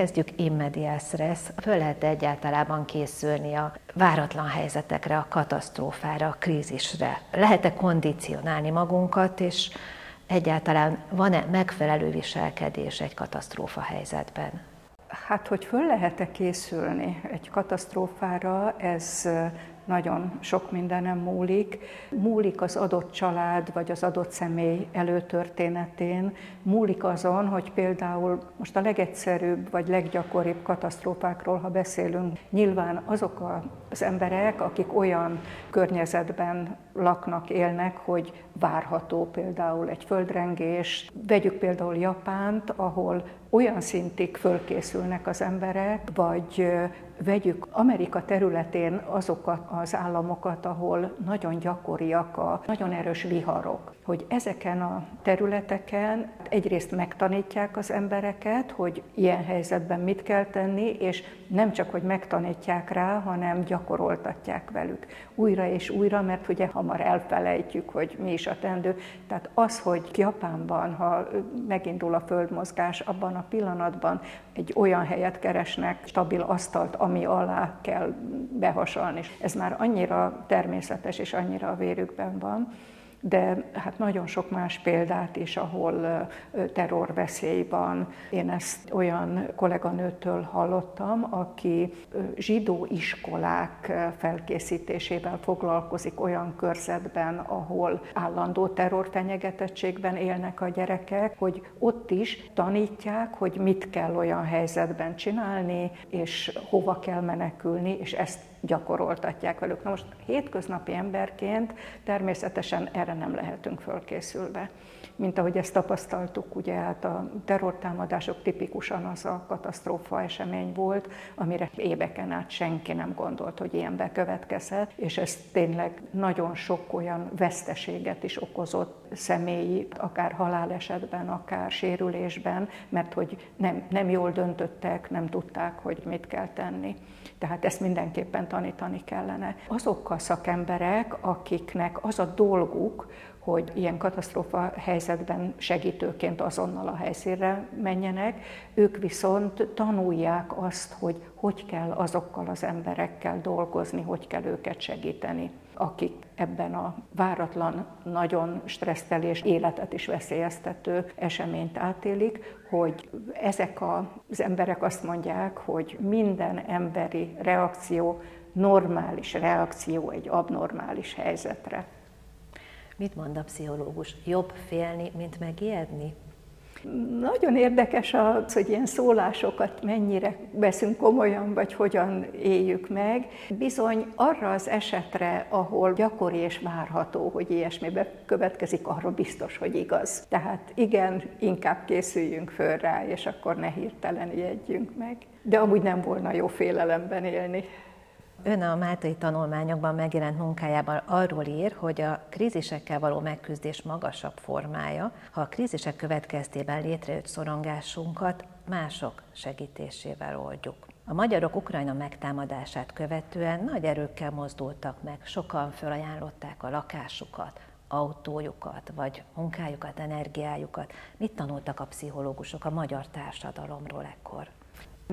kezdjük immediás res. Föl lehet egyáltalában készülni a váratlan helyzetekre, a katasztrófára, a krízisre? Lehet-e kondicionálni magunkat, és egyáltalán van-e megfelelő viselkedés egy katasztrófa helyzetben? Hát, hogy föl lehet-e készülni egy katasztrófára, ez nagyon sok mindenem múlik. Múlik az adott család vagy az adott személy előtörténetén, múlik azon, hogy például most a legegyszerűbb vagy leggyakoribb katasztrófákról, ha beszélünk, nyilván azok az emberek, akik olyan környezetben laknak, élnek, hogy várható például egy földrengés. Vegyük például Japánt, ahol olyan szintig fölkészülnek az emberek, vagy vegyük Amerika területén azokat az államokat, ahol nagyon gyakoriak a nagyon erős viharok, hogy ezeken a területeken egyrészt megtanítják az embereket, hogy ilyen helyzetben mit kell tenni, és nem csak, hogy megtanítják rá, hanem gyakoroltatják velük újra és újra, mert ugye hamar elfelejtjük, hogy mi is a tendő. Tehát az, hogy Japánban, ha megindul a földmozgás, abban a pillanatban egy olyan helyet keresnek, stabil asztalt, ami alá kell behasalni. Ez már annyira természetes és annyira a vérükben van, de hát nagyon sok más példát is, ahol terrorveszély van. Én ezt olyan kolléganőtől hallottam, aki zsidó iskolák felkészítésével foglalkozik olyan körzetben, ahol állandó terrorfenyegetettségben élnek a gyerekek, hogy ott is tanítják, hogy mit kell olyan helyzetben csinálni, és hova kell menekülni, és ezt gyakoroltatják velük. Na most hétköznapi emberként természetesen erre nem lehetünk fölkészülve. Mint ahogy ezt tapasztaltuk, ugye hát a terrortámadások tipikusan az a katasztrófa esemény volt, amire éveken át senki nem gondolt, hogy ilyen bekövetkezhet, és ez tényleg nagyon sok olyan veszteséget is okozott személyi, akár halálesetben, akár sérülésben, mert hogy nem, nem jól döntöttek, nem tudták, hogy mit kell tenni. Tehát ezt mindenképpen tanítani kellene. Azok a szakemberek, akiknek az a dolguk, hogy ilyen katasztrófa helyzetben segítőként azonnal a helyszínre menjenek, ők viszont tanulják azt, hogy hogy kell azokkal az emberekkel dolgozni, hogy kell őket segíteni akik ebben a váratlan, nagyon stressztelés, életet is veszélyeztető eseményt átélik, hogy ezek az emberek azt mondják, hogy minden emberi reakció normális reakció egy abnormális helyzetre. Mit mond a pszichológus? Jobb félni, mint megijedni? Nagyon érdekes az, hogy ilyen szólásokat mennyire veszünk komolyan, vagy hogyan éljük meg. Bizony arra az esetre, ahol gyakori és várható, hogy ilyesmibe következik, arra biztos, hogy igaz. Tehát igen, inkább készüljünk föl rá, és akkor ne hirtelen ijedjünk meg. De amúgy nem volna jó félelemben élni. Ön a Máltai tanulmányokban megjelent munkájában arról ír, hogy a krízisekkel való megküzdés magasabb formája, ha a krízisek következtében létrejött szorongásunkat mások segítésével oldjuk. A magyarok Ukrajna megtámadását követően nagy erőkkel mozdultak meg, sokan felajánlották a lakásukat, autójukat, vagy munkájukat, energiájukat. Mit tanultak a pszichológusok a magyar társadalomról ekkor?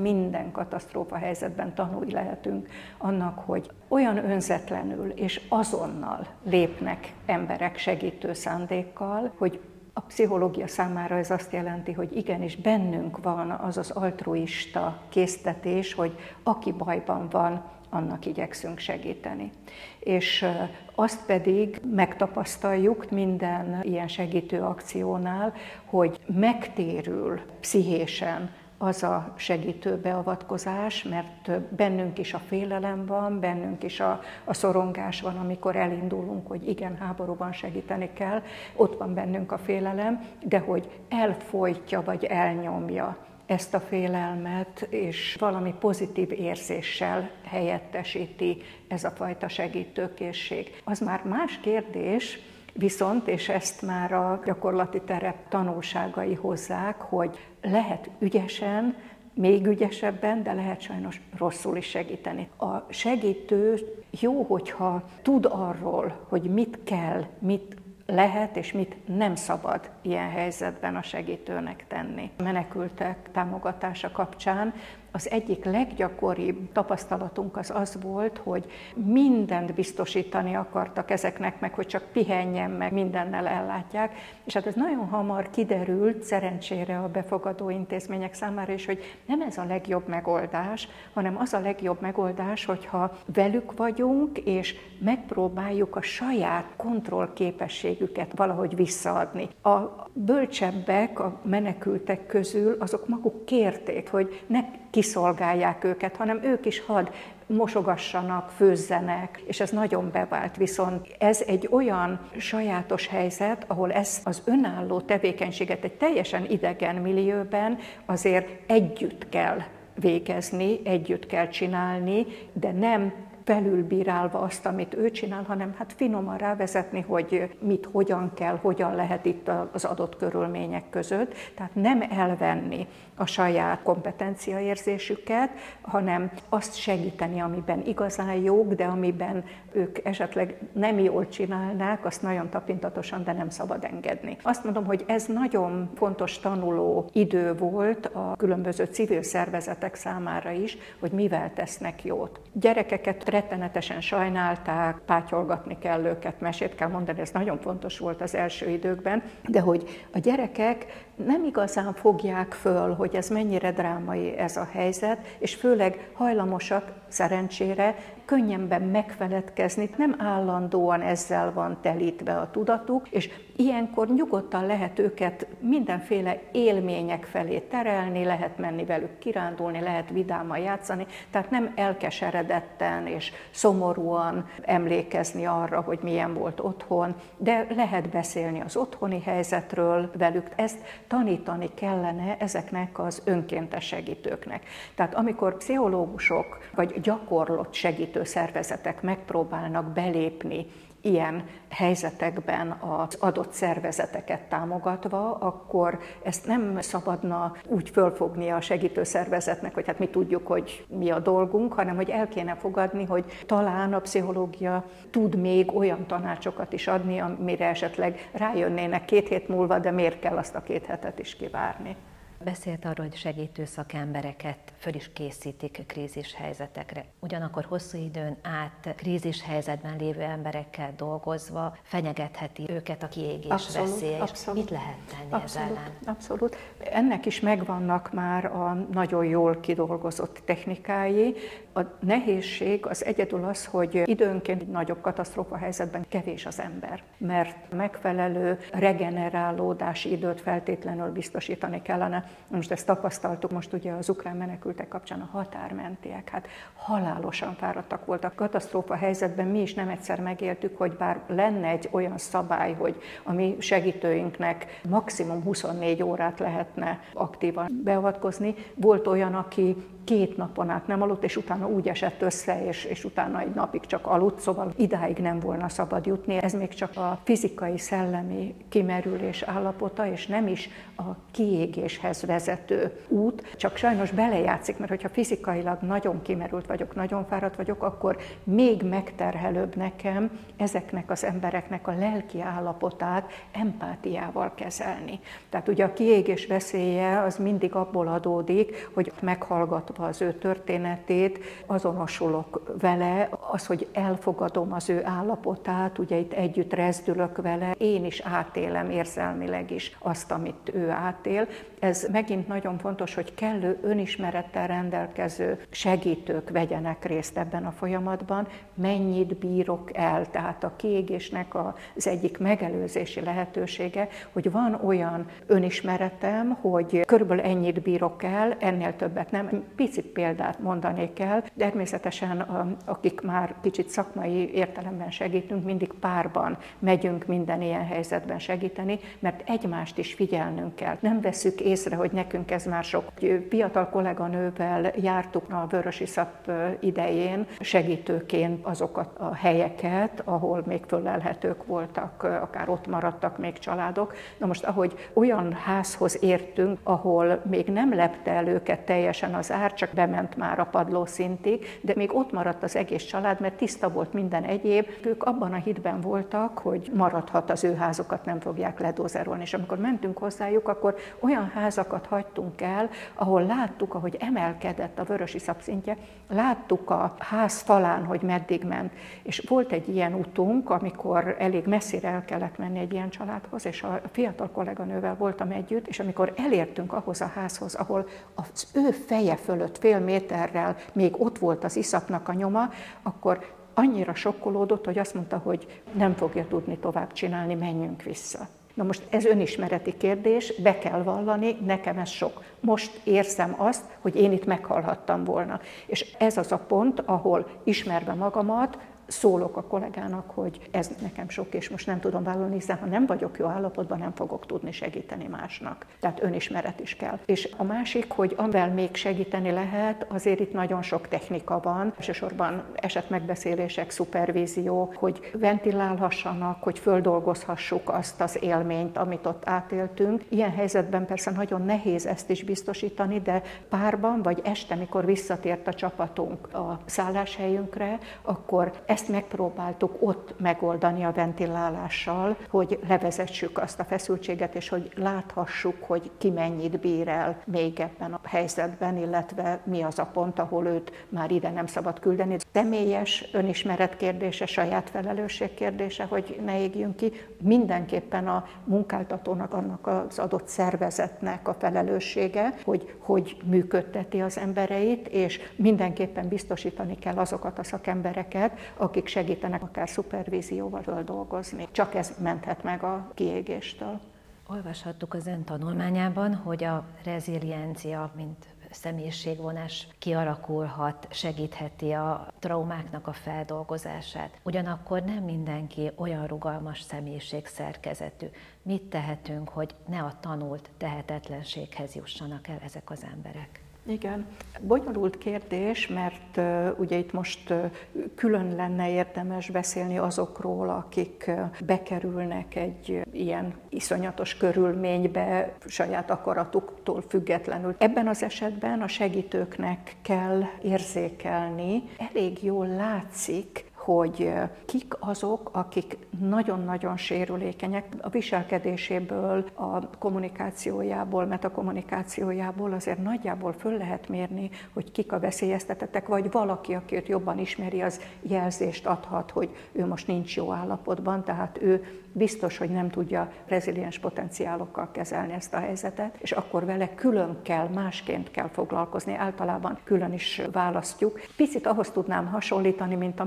Minden katasztrófa helyzetben tanulni lehetünk annak, hogy olyan önzetlenül és azonnal lépnek emberek segítő szándékkal, hogy a pszichológia számára ez azt jelenti, hogy igenis bennünk van az az altruista késztetés, hogy aki bajban van, annak igyekszünk segíteni. És azt pedig megtapasztaljuk minden ilyen segítő akciónál, hogy megtérül pszichésen az a segítő beavatkozás, mert bennünk is a félelem van, bennünk is a, a szorongás van, amikor elindulunk, hogy igen, háborúban segíteni kell, ott van bennünk a félelem, de hogy elfolytja vagy elnyomja ezt a félelmet, és valami pozitív érzéssel helyettesíti ez a fajta segítőkészség. Az már más kérdés, Viszont, és ezt már a gyakorlati terep tanulságai hozzák, hogy lehet ügyesen, még ügyesebben, de lehet sajnos rosszul is segíteni. A segítő jó, hogyha tud arról, hogy mit kell, mit lehet és mit nem szabad ilyen helyzetben a segítőnek tenni. A menekültek támogatása kapcsán az egyik leggyakoribb tapasztalatunk az az volt, hogy mindent biztosítani akartak ezeknek, meg hogy csak pihenjen meg, mindennel ellátják, és hát ez nagyon hamar kiderült, szerencsére a befogadó intézmények számára is, hogy nem ez a legjobb megoldás, hanem az a legjobb megoldás, hogyha velük vagyunk, és megpróbáljuk a saját kontrollképességüket valahogy visszaadni. A bölcsebbek, a menekültek közül azok maguk kérték, hogy ne kiszolgálják őket, hanem ők is had mosogassanak, főzzenek, és ez nagyon bevált. Viszont ez egy olyan sajátos helyzet, ahol ezt az önálló tevékenységet egy teljesen idegen millióben azért együtt kell végezni, együtt kell csinálni, de nem felülbírálva azt, amit ő csinál, hanem hát finoman rávezetni, hogy mit, hogyan kell, hogyan lehet itt az adott körülmények között. Tehát nem elvenni a saját kompetenciaérzésüket, hanem azt segíteni, amiben igazán jók, de amiben ők esetleg nem jól csinálnák, azt nagyon tapintatosan, de nem szabad engedni. Azt mondom, hogy ez nagyon fontos tanuló idő volt a különböző civil szervezetek számára is, hogy mivel tesznek jót. Gyerekeket rettenetesen sajnálták, pátyolgatni kell őket, mesét kell mondani, ez nagyon fontos volt az első időkben, de hogy a gyerekek nem igazán fogják föl, hogy ez mennyire drámai ez a helyzet, és főleg hajlamosak szerencsére könnyebben megfeledkezni, nem állandóan ezzel van telítve a tudatuk, és ilyenkor nyugodtan lehet őket mindenféle élmények felé terelni, lehet menni velük kirándulni, lehet vidáman játszani, tehát nem elkeseredetten és szomorúan emlékezni arra, hogy milyen volt otthon, de lehet beszélni az otthoni helyzetről velük. Ezt tanítani kellene ezeknek az önkéntes segítőknek. Tehát amikor pszichológusok vagy gyakorlott segítő szervezetek megpróbálnak belépni ilyen helyzetekben az adott szervezeteket támogatva, akkor ezt nem szabadna úgy fölfogni a segítő szervezetnek, hogy hát mi tudjuk, hogy mi a dolgunk, hanem hogy el kéne fogadni, hogy talán a pszichológia tud még olyan tanácsokat is adni, amire esetleg rájönnének két hét múlva, de miért kell azt a két hetet is kivárni. Beszélt arról, hogy segítő szakembereket föl is készítik krízis helyzetekre. Ugyanakkor hosszú időn át krízis helyzetben lévő emberekkel dolgozva fenyegetheti őket a kiégés abszolút, veszélye. Abszolút, Mit lehet tenni abszolút, ez ellen? Abszolút. Ennek is megvannak már a nagyon jól kidolgozott technikái. A nehézség az egyedül az, hogy időnként nagyobb katasztrófa helyzetben kevés az ember, mert megfelelő regenerálódási időt feltétlenül biztosítani kellene most ezt tapasztaltuk most ugye az ukrán menekültek kapcsán a határmentiek, hát halálosan fáradtak voltak. Katasztrófa helyzetben mi is nem egyszer megéltük, hogy bár lenne egy olyan szabály, hogy a mi segítőinknek maximum 24 órát lehetne aktívan beavatkozni, volt olyan, aki két napon át nem aludt, és utána úgy esett össze, és, és utána egy napig csak aludt, szóval idáig nem volna szabad jutni. Ez még csak a fizikai, szellemi kimerülés állapota, és nem is a kiégéshez vezető út, csak sajnos belejátszik, mert hogyha fizikailag nagyon kimerült vagyok, nagyon fáradt vagyok, akkor még megterhelőbb nekem ezeknek az embereknek a lelki állapotát empátiával kezelni. Tehát ugye a kiégés veszélye az mindig abból adódik, hogy meghallgat hallgatva az ő történetét, azonosulok vele, az, hogy elfogadom az ő állapotát, ugye itt együtt rezdülök vele, én is átélem érzelmileg is azt, amit ő átél. Ez megint nagyon fontos, hogy kellő önismerettel rendelkező segítők vegyenek részt ebben a folyamatban, mennyit bírok el, tehát a kiégésnek az egyik megelőzési lehetősége, hogy van olyan önismeretem, hogy körülbelül ennyit bírok el, ennél többet nem picit példát mondanék el. Természetesen akik már kicsit szakmai értelemben segítünk, mindig párban megyünk minden ilyen helyzetben segíteni, mert egymást is figyelnünk kell. Nem veszük észre, hogy nekünk ez már sok. Fiatal kolléganővel jártuk a Vörösi Szap idején segítőként azokat a helyeket, ahol még fölelhetők voltak, akár ott maradtak még családok. Na most, ahogy olyan házhoz értünk, ahol még nem lepte el őket teljesen az ár, csak bement már a padló szintig, de még ott maradt az egész család, mert tiszta volt minden egyéb. Ők abban a hitben voltak, hogy maradhat az ő házukat, nem fogják ledózerolni. És amikor mentünk hozzájuk, akkor olyan házakat hagytunk el, ahol láttuk, ahogy emelkedett a vörösi szapszintje, láttuk a ház falán, hogy meddig ment. És volt egy ilyen utunk, amikor elég messzire el kellett menni egy ilyen családhoz, és a fiatal kolléganővel voltam együtt, és amikor elértünk ahhoz a házhoz, ahol az ő feje fölött fél méterrel még ott volt az iszapnak a nyoma, akkor annyira sokkolódott, hogy azt mondta, hogy nem fogja tudni tovább csinálni, menjünk vissza. Na most ez önismereti kérdés, be kell vallani, nekem ez sok. Most érzem azt, hogy én itt meghalhattam volna. És ez az a pont, ahol ismerve magamat, szólok a kollégának, hogy ez nekem sok, és most nem tudom vállalni, hiszen ha nem vagyok jó állapotban, nem fogok tudni segíteni másnak. Tehát önismeret is kell. És a másik, hogy amivel még segíteni lehet, azért itt nagyon sok technika van, elsősorban esetmegbeszélések, szupervízió, hogy ventilálhassanak, hogy földolgozhassuk azt az élményt, amit ott átéltünk. Ilyen helyzetben persze nagyon nehéz ezt is biztosítani, de párban vagy este, mikor visszatért a csapatunk a szálláshelyünkre, akkor ezt megpróbáltuk ott megoldani a ventilálással, hogy levezessük azt a feszültséget, és hogy láthassuk, hogy ki mennyit bír el még ebben a helyzetben, illetve mi az a pont, ahol őt már ide nem szabad küldeni. Személyes önismeret kérdése, saját felelősség kérdése, hogy ne égjünk ki. Mindenképpen a munkáltatónak, annak az adott szervezetnek a felelőssége, hogy hogy működteti az embereit, és mindenképpen biztosítani kell azokat a szakembereket, akik segítenek akár szupervízióval dolgozni. Csak ez menthet meg a kiégéstől. Olvashattuk az ön tanulmányában, hogy a reziliencia, mint személyiségvonás kialakulhat, segítheti a traumáknak a feldolgozását. Ugyanakkor nem mindenki olyan rugalmas személyiség szerkezetű. Mit tehetünk, hogy ne a tanult tehetetlenséghez jussanak el ezek az emberek? Igen, bonyolult kérdés, mert uh, ugye itt most uh, külön lenne érdemes beszélni azokról, akik uh, bekerülnek egy ilyen iszonyatos körülménybe saját akaratuktól függetlenül. Ebben az esetben a segítőknek kell érzékelni, elég jól látszik, hogy kik azok, akik nagyon-nagyon sérülékenyek a viselkedéséből, a kommunikációjából, metakommunikációjából azért nagyjából föl lehet mérni, hogy kik a veszélyeztetettek, vagy valaki, aki őt jobban ismeri, az jelzést adhat, hogy ő most nincs jó állapotban, tehát ő biztos, hogy nem tudja reziliens potenciálokkal kezelni ezt a helyzetet, és akkor vele külön kell, másként kell foglalkozni, általában külön is választjuk. Picit ahhoz tudnám hasonlítani, mint a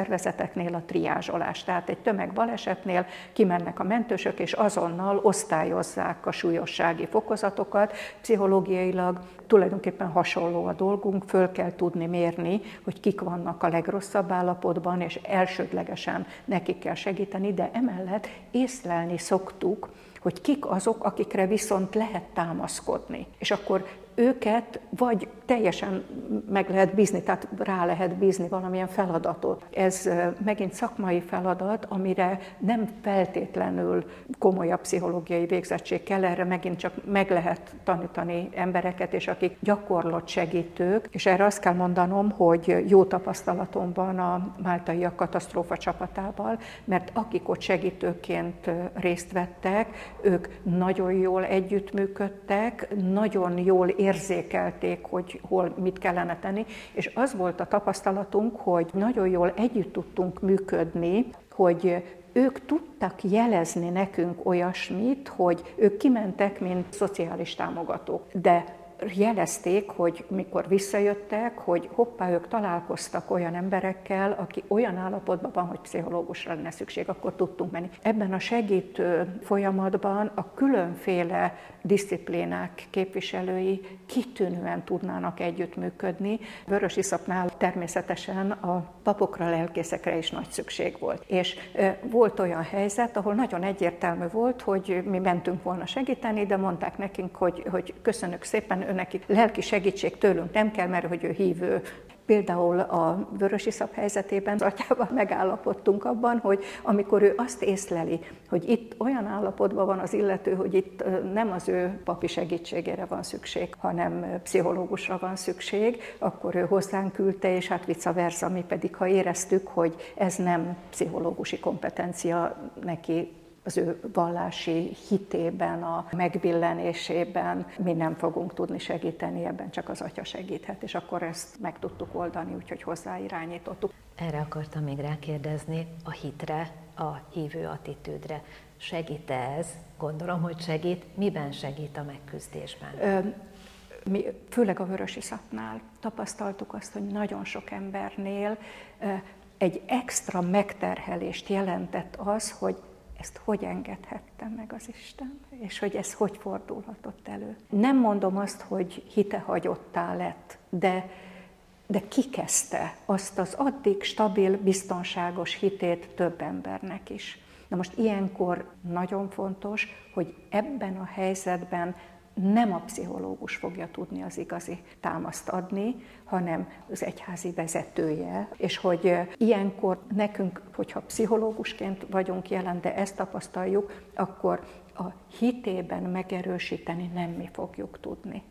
mentőszervezeteknél a triázsolás. Tehát egy tömegbalesetnél kimennek a mentősök, és azonnal osztályozzák a súlyossági fokozatokat, pszichológiailag tulajdonképpen hasonló a dolgunk, föl kell tudni mérni, hogy kik vannak a legrosszabb állapotban, és elsődlegesen nekik kell segíteni, de emellett észlelni szoktuk, hogy kik azok, akikre viszont lehet támaszkodni. És akkor őket vagy teljesen meg lehet bízni, tehát rá lehet bízni valamilyen feladatot. Ez megint szakmai feladat, amire nem feltétlenül komolyabb pszichológiai végzettség kell, erre megint csak meg lehet tanítani embereket, és akik gyakorlott segítők, és erre azt kell mondanom, hogy jó tapasztalatom van a Máltaiak katasztrófa csapatával, mert akik ott segítőként részt vettek, ők nagyon jól együttműködtek, nagyon jól érzékelték, hogy hol mit kellene tenni, és az volt a tapasztalatunk, hogy nagyon jól együtt tudtunk működni, hogy ők tudtak jelezni nekünk olyasmit, hogy ők kimentek, mint szociális támogatók, de jelezték, hogy mikor visszajöttek, hogy hoppá, ők találkoztak olyan emberekkel, aki olyan állapotban van, hogy pszichológusra lenne szükség, akkor tudtunk menni. Ebben a segítő folyamatban a különféle disziplinák képviselői kitűnően tudnának együttműködni. Vörös iszapnál természetesen a papokra, lelkészekre is nagy szükség volt. És volt olyan helyzet, ahol nagyon egyértelmű volt, hogy mi mentünk volna segíteni, de mondták nekünk, hogy, hogy köszönjük szépen, őneki lelki segítség tőlünk nem kell, mert hogy ő hívő. Például a vörösiszap helyzetében az atyával megállapodtunk abban, hogy amikor ő azt észleli, hogy itt olyan állapotban van az illető, hogy itt nem az ő papi segítségére van szükség, hanem pszichológusra van szükség, akkor ő hozzánk küldte, és hát vice versa, mi pedig ha éreztük, hogy ez nem pszichológusi kompetencia neki az ő vallási hitében, a megbillenésében mi nem fogunk tudni segíteni, ebben csak az atya segíthet, és akkor ezt meg tudtuk oldani, úgyhogy hozzáirányítottuk. Erre akartam még rákérdezni, a hitre, a hívő attitűdre. Segít -e ez? Gondolom, hogy segít. Miben segít a megküzdésben? Ö, mi főleg a vörösiszapnál tapasztaltuk azt, hogy nagyon sok embernél egy extra megterhelést jelentett az, hogy ezt hogy engedhette meg az Isten, és hogy ez hogy fordulhatott elő. Nem mondom azt, hogy hitehagyottá lett, de, de kikezdte azt az addig stabil, biztonságos hitét több embernek is. Na most ilyenkor nagyon fontos, hogy ebben a helyzetben nem a pszichológus fogja tudni az igazi támaszt adni, hanem az egyházi vezetője, és hogy ilyenkor nekünk, hogyha pszichológusként vagyunk jelen, de ezt tapasztaljuk, akkor a hitében megerősíteni nem mi fogjuk tudni